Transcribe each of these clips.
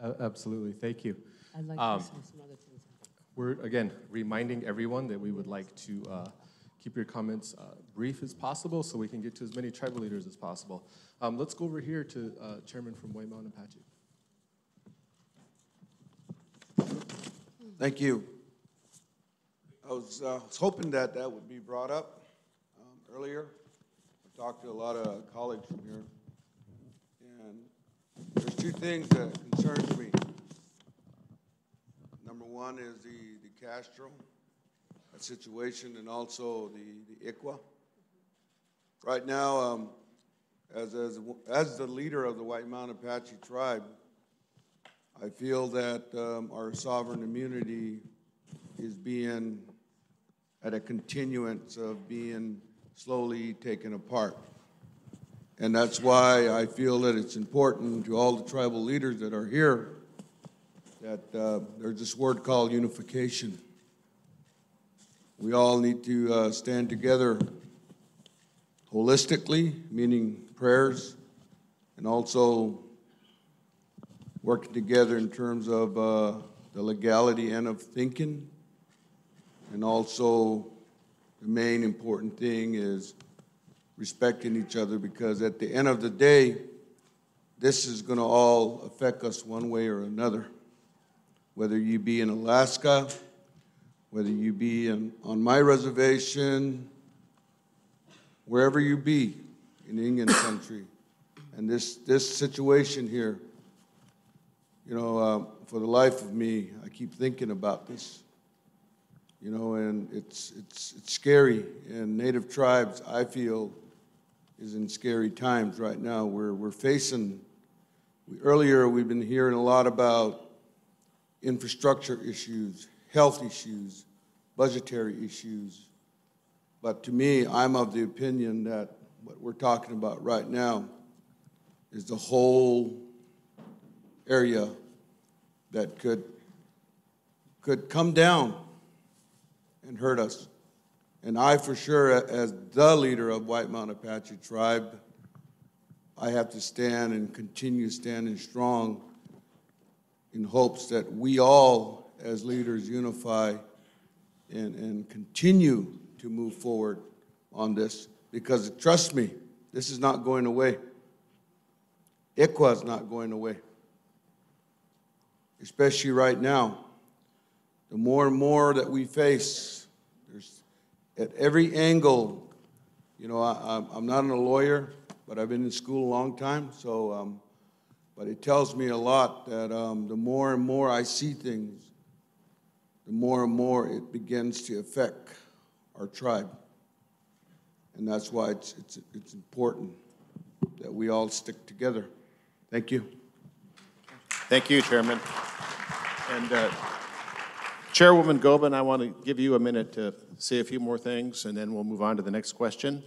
A- Absolutely, thank you. I'd like Um, to say some other things. We're, again, reminding everyone that we would like to uh, keep your comments uh, brief as possible so we can get to as many tribal leaders as possible. Um, Let's go over here to uh, Chairman from White Mountain Apache. Thank you. I was, uh, was hoping that that would be brought up um, earlier. I talked to a lot of colleagues from here, and there's two things that concerns me. Number one is the, the Castro situation and also the, the ICWA. Right now, um, as, as, as the leader of the White Mountain Apache tribe, I feel that um, our sovereign immunity is being at a continuance of being slowly taken apart. And that's why I feel that it's important to all the tribal leaders that are here that uh, there's this word called unification. We all need to uh, stand together holistically, meaning prayers, and also working together in terms of uh, the legality and of thinking. And also, the main important thing is respecting each other because at the end of the day, this is going to all affect us one way or another. Whether you be in Alaska, whether you be in, on my reservation, wherever you be in Indian country. And this, this situation here, you know, uh, for the life of me, I keep thinking about this. You know, and it's, it's, it's scary. And Native tribes, I feel, is in scary times right now. We're, we're facing, we, earlier we've been hearing a lot about infrastructure issues, health issues, budgetary issues. But to me, I'm of the opinion that what we're talking about right now is the whole area that could, could come down and hurt us. And I, for sure, as the leader of White Mountain Apache tribe, I have to stand and continue standing strong in hopes that we all, as leaders, unify and, and continue to move forward on this. Because trust me, this is not going away. ICWA is not going away, especially right now. The more and more that we face, there's at every angle. You know, I, I'm not a lawyer, but I've been in school a long time, so. Um, but it tells me a lot that um, the more and more I see things, the more and more it begins to affect our tribe. And that's why it's, it's, it's important that we all stick together. Thank you. Thank you, Chairman. And uh, Chairwoman Gobin, I want to give you a minute to say a few more things, and then we'll move on to the next question.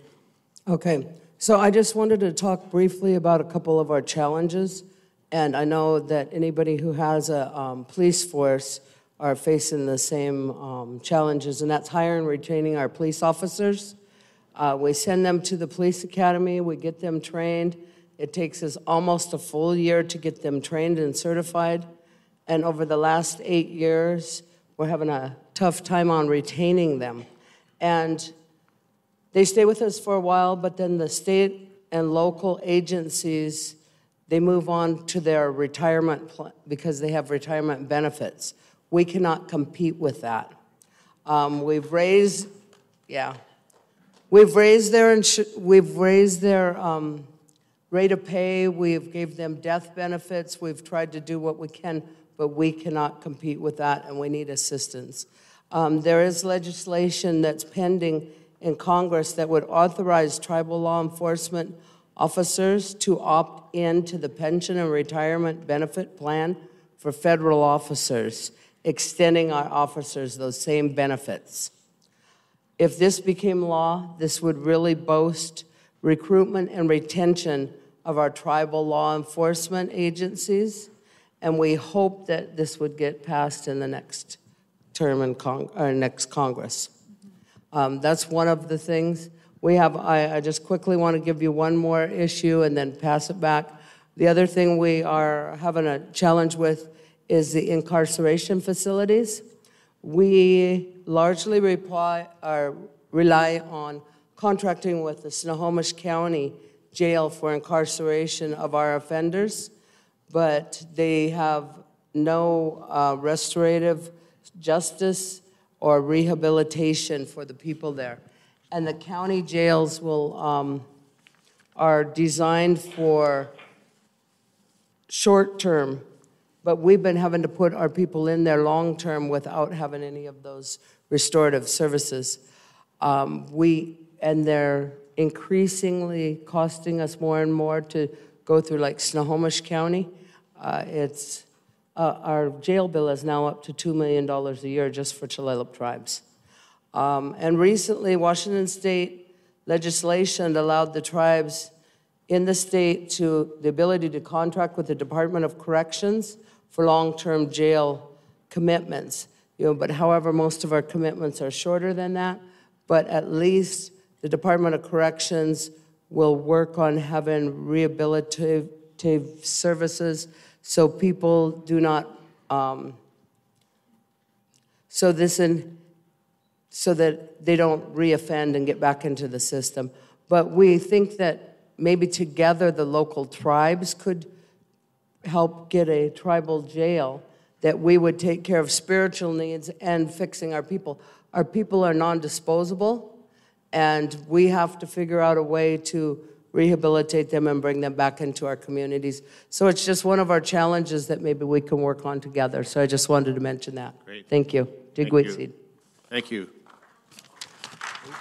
Okay, so I just wanted to talk briefly about a couple of our challenges. And I know that anybody who has a um, police force are facing the same um, challenges, and that's hiring and retaining our police officers. Uh, we send them to the police academy, we get them trained. It takes us almost a full year to get them trained and certified. And over the last eight years, we're having a tough time on retaining them. And they stay with us for a while, but then the state and local agencies, they move on to their retirement pl- because they have retirement benefits. We cannot compete with that. Um, we've raised, yeah, we've raised their we've raised their um, rate of pay. We've gave them death benefits. We've tried to do what we can, but we cannot compete with that, and we need assistance. Um, there is legislation that's pending in Congress that would authorize tribal law enforcement officers to opt in to the pension and retirement benefit plan for federal officers, extending our officers those same benefits. If this became law, this would really boast recruitment and retention of our tribal law enforcement agencies, and we hope that this would get passed in the next term in Cong- or next Congress. Um, that's one of the things we have. I, I just quickly want to give you one more issue and then pass it back. The other thing we are having a challenge with is the incarceration facilities. We largely reply, rely on contracting with the Snohomish County Jail for incarceration of our offenders, but they have no uh, restorative justice or rehabilitation for the people there. And the county jails will, um, are designed for short-term, but we've been having to put our people in there long-term without having any of those restorative services. Um, We, and they're increasingly costing us more and more to go through like Snohomish County. Uh, It's, uh, our jail bill is now up to $2 million a year just for Tulalip tribes. Um, And recently, Washington State legislation allowed the tribes in the state to, the ability to contract with the Department of Corrections for long-term jail commitments. You know, but however, most of our commitments are shorter than that. But at least the Department of Corrections will work on having rehabilitative services so people do not, um, so this so that they don't reoffend and get back into the system. But we think that maybe together the local tribes could help get a tribal jail that we would take care of spiritual needs and fixing our people. Our people are non-disposable, and we have to figure out a way to rehabilitate them and bring them back into our communities. So it's just one of our challenges that maybe we can work on together. So I just wanted to mention that. Great. Thank you. Thank you. seed. Thank you.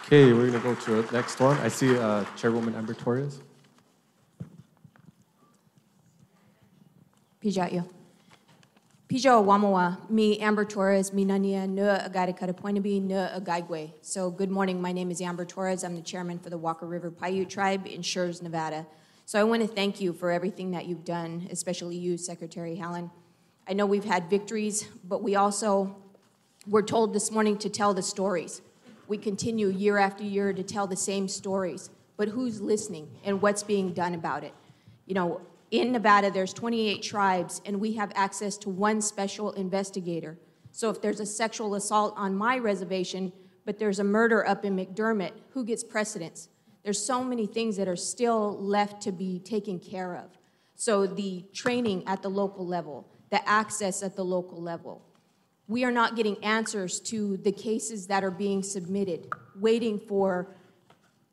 Okay, we're going to go to the next one. I see uh, Chairwoman Amber Torres. Pijayo. Pijo Wamoa, me Amber Torres, me Nania Nua Agari Karapoinabi Nua Agaigwe. So good morning, my name is Amber Torres. I'm the chairman for the Walker River Paiute Tribe in Schurz, Nevada. So I want to thank you for everything that you've done, especially you, Secretary Haaland. I know we've had victories, but we also were told this morning to tell the stories. We continue year after year to tell the same stories, but who's listening and what's being done about it? You know, in Nevada, there's 28 tribes, and we have access to one special investigator. So if there's a sexual assault on my reservation, but there's a murder up in McDermitt, who gets precedence? There's so many things that are still left to be taken care of. So the training at the local level, the access at the local level. We are not getting answers to the cases that are being submitted, waiting for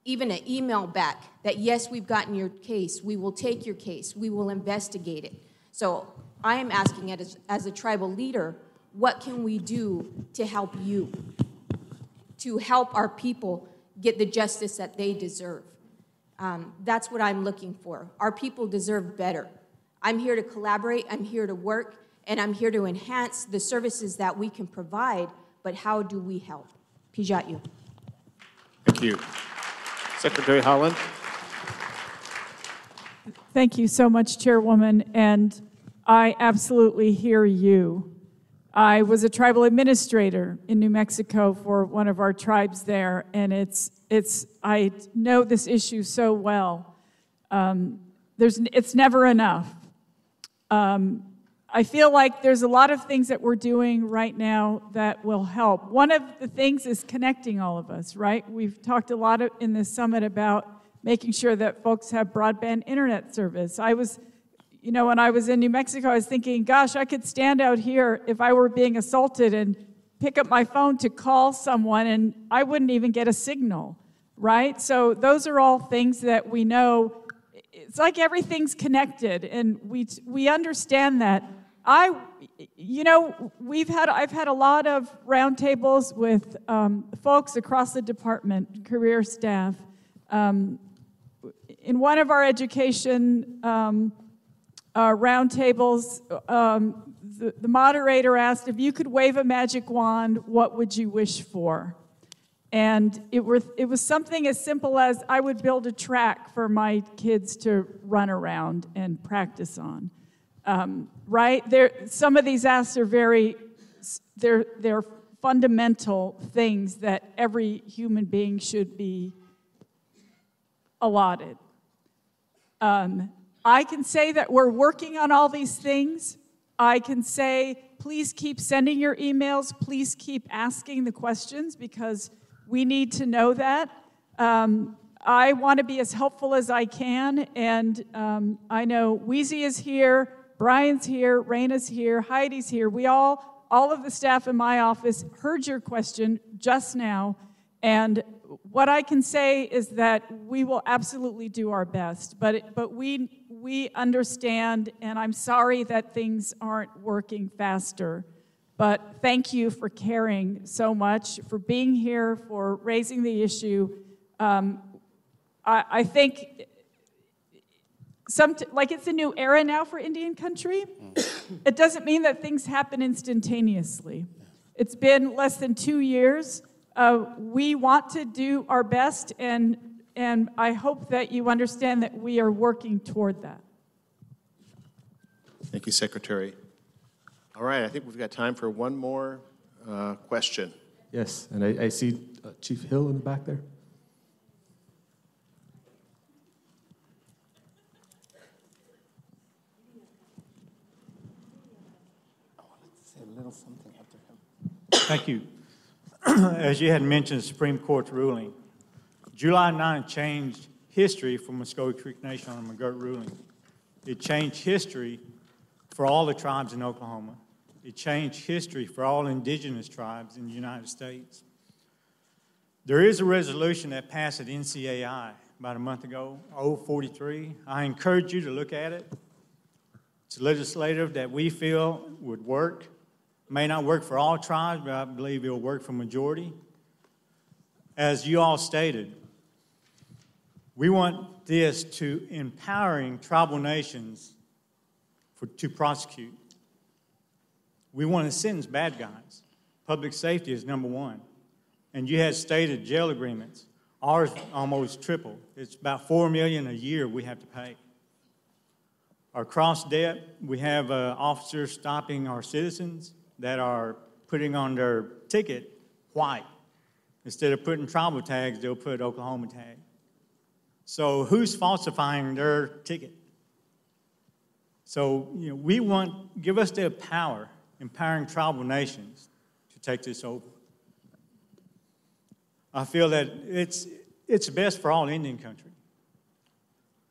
even an email back that, yes, we've gotten your case, we will take your case, we will investigate it. So I am asking as, as a tribal leader, what can we do to help you? To help our people get the justice that they deserve. Um, that's what I'm looking for. Our people deserve better. I'm here to collaborate, I'm here to work, and I'm here to enhance the services that we can provide, but how do we help? Pijat you. Thank you. Secretary Haaland? Thank you so much, Chairwoman, and I absolutely hear you. I was a tribal administrator in New Mexico for one of our tribes there, and it's, it's, I know this issue so well. Um, there's, it's never enough. Um, I feel like there's a lot of things that we're doing right now that will help. One of the things is connecting all of us, right? We've talked a lot of, in this summit about making sure that folks have broadband internet service. I was, you know, when I was in New Mexico, I was thinking, gosh, I could stand out here if I were being assaulted and pick up my phone to call someone, and I wouldn't even get a signal, right? So those are all things that we know. It's like everything's connected, and we we understand that. I, you know, we've had I've had a lot of roundtables with um, folks across the department, career staff. Um, in one of our education um, uh, roundtables, um, the, the moderator asked if you could wave a magic wand, what would you wish for? And it, were, it was something as simple as I would build a track for my kids to run around and practice on. Um, right? There, some of these asks are very, they're, they're fundamental things that every human being should be allotted. Um, I can say that we're working on all these things. I can say, please keep sending your emails. Please keep asking the questions because we need to know that. Um, I want to be as helpful as I can, and um, I know Wheezy is here, Brian's here, Raina's here, Heidi's here. We all, all of the staff in my office, heard your question just now, and what I can say is that we will absolutely do our best, but, it, but we, we understand, and I'm sorry that things aren't working faster. But thank you for caring so much, for being here, for raising the issue. Um, I, I think some, like it's a new era now for Indian country. it doesn't mean that things happen instantaneously. It's been less than two years. Uh, we want to do our best, and, and I hope that you understand that we are working toward that. Thank you, Secretary. All right, I think we've got time for one more uh, question. Yes, and I, I see uh, Chief Hill in the back there. Say a little something after him. Thank you. As you had mentioned, the Supreme Court's ruling, July 9 changed history for Muscogee Creek Nation on the McGirt ruling. It changed history for all the tribes in Oklahoma. It changed history for all indigenous tribes in the United States. There is a resolution that passed at NCAI about a month ago, 043. I encourage you to look at it. It's legislative that we feel would work. May not work for all tribes, but I believe it'll work for majority. As you all stated, we want this to empowering tribal nations for, to prosecute. We want to sentence bad guys. Public safety is number one. And you had stated jail agreements. Ours almost triple. It's about four million a year we have to pay. Our cross debt, we have uh, officers stopping our citizens that are putting on their ticket white. Instead of putting tribal tags, they'll put Oklahoma tag. So who's falsifying their ticket? So you know, we want give us the power, empowering tribal nations to take this over. I feel that it's it's best for all Indian country.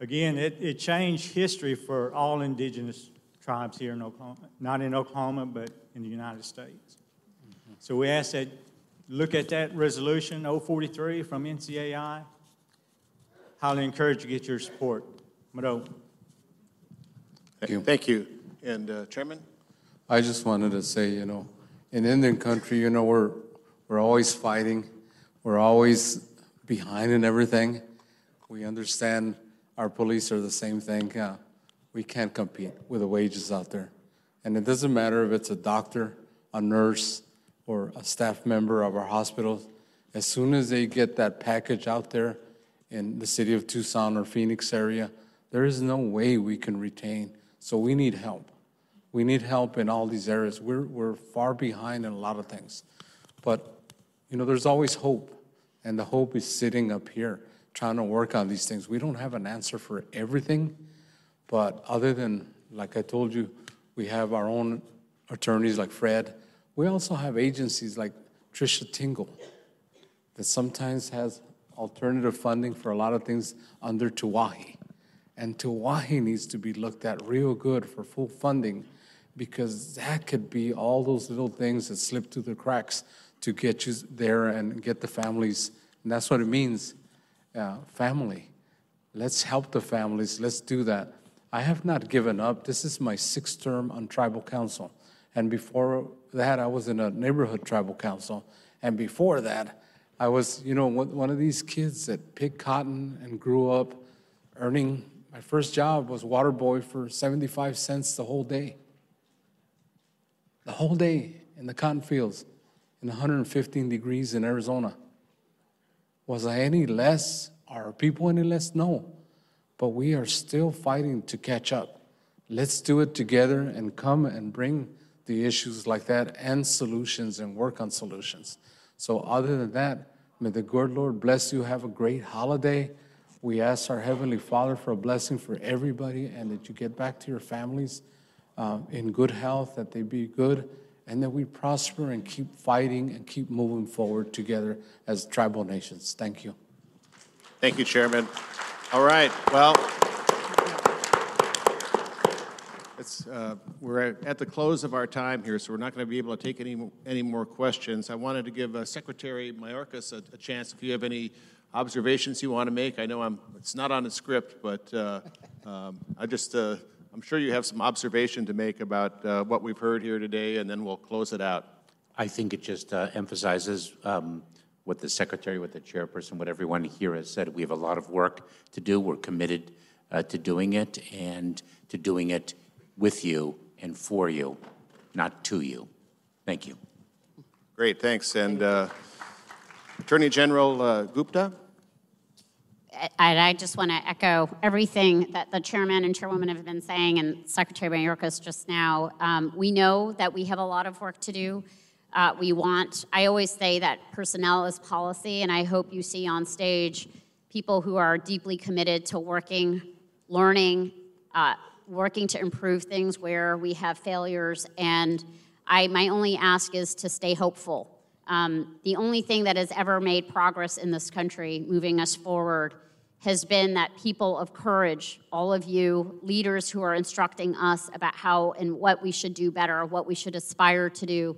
Again, it, it changed history for all indigenous tribes here in Oklahoma, not in Oklahoma, but in the United States. So we ask that look at that resolution 043 from NCAI. Highly encourage you to get your support. Mado. Thank you. Thank you. And uh, Chairman? I just wanted to say, you know, in Indian country, you know, we're, we're always fighting. We're always behind in everything. We understand our police are the same thing. Uh, we can't compete with the wages out there. And it doesn't matter if it's a doctor, a nurse, or a staff member of our hospitals. As soon as they get that package out there in the city of Tucson or Phoenix area, there is no way we can retain. So we need help. We need help in all these areas. We're, we're far behind in a lot of things. But, you know, there's always hope. And the hope is sitting up here trying to work on these things. We don't have an answer for everything, but other than, like I told you, we have our own attorneys like Fred. We also have agencies like Trisha Tingle that sometimes has alternative funding for a lot of things under Tuahi. And Tuahi needs to be looked at real good for full funding because that could be all those little things that slip through the cracks to get you there and get the families. And that's what it means uh, family. Let's help the families. Let's do that. I have not given up. This is my sixth term on tribal council. And before that, I was in a neighborhood tribal council. And before that, I was, you know, one of these kids that picked cotton and grew up earning. My first job was water boy for 75 cents the whole day. The whole day in the cotton fields in 115 degrees in Arizona. Was I any less? Are people any less? No. But we are still fighting to catch up. Let's do it together and come and bring the issues like that and solutions and work on solutions. So, other than that, may the good Lord bless you. Have a great holiday. We ask our Heavenly Father for a blessing for everybody and that you get back to your families uh, in good health, that they be good, and that we prosper and keep fighting and keep moving forward together as tribal nations. Thank you. Thank you, Chairman. All right, well, it's, uh, we're at- the close of our time here, so we're not going to be able to take any, any more questions. I wanted to give uh, Secretary Mayorkas a, a chance, if you have any observations you want to make. I know I'm, it's not on the script, but uh, um, I just, uh, I'm sure you have some observation to make about uh, what we've heard here today, and then we'll close it out. I think it just uh, emphasizes um, what the secretary, what the chairperson, what everyone here has said. We have a lot of work to do. We're committed uh, to doing it and to doing it with you and for you, not to you. Thank you. Great, thanks. And uh, Attorney General uh, Gupta? And I just want to echo everything that the chairman and chairwoman have been saying, and Secretary Mayorkas just now. Um, we know that we have a lot of work to do. Uh, we want, I always say that personnel is policy, and I hope you see on stage people who are deeply committed to working, learning, uh, working to improve things where we have failures. And I, my only ask is to stay hopeful. Um, the only thing that has ever made progress in this country, moving us forward, has been that people of courage, all of you leaders who are instructing us about how and what we should do better, what we should aspire to do,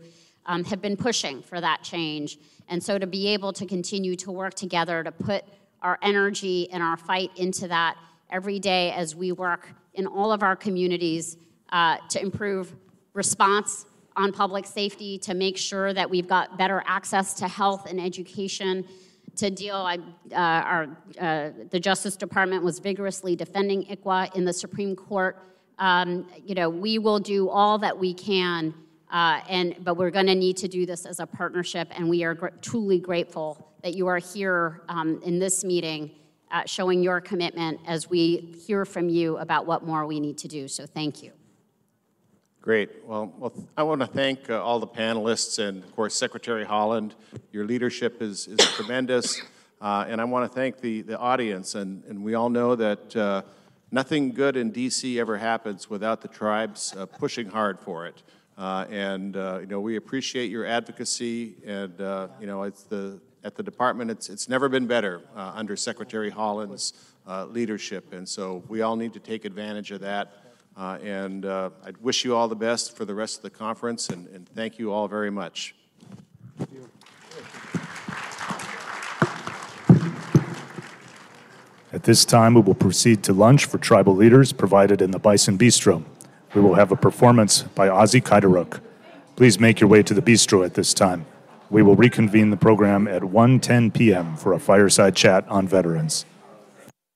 um, have been pushing for that change. And so to be able to continue to work together to put our energy and our fight into that every day as we work in all of our communities uh, to improve response on public safety, to make sure that we've got better access to health and education, to deal. I, uh, our, uh, the Justice Department was vigorously defending ICWA in the Supreme Court. Um, you know, we will do all that we can, uh, and but we're going to need to do this as a partnership. And we are gr- truly grateful that you are here um, in this meeting, uh, showing your commitment as we hear from you about what more we need to do. So, thank you. Great. Well, well I want to thank uh, all the panelists and, of course, Secretary Haaland. Your leadership is, is tremendous. Uh, and I want to thank the, the audience. And, and we all know that uh, nothing good in D.C. ever happens without the tribes uh, pushing hard for it. Uh, and, uh, you know, we appreciate your advocacy. And, uh, you know, it's the, at the department, it's, it's never been better under Secretary Haaland's leadership. And so we all need to take advantage of that. And I wish you all the best for the rest of the conference, and, and thank you all very much. At this time, we will proceed to lunch for tribal leaders provided in the Bison Bistro. We will have a performance by Ozzy Kaidaruk. Please make your way to the bistro at this time. We will reconvene the program at 1:10 p.m. for a fireside chat on veterans.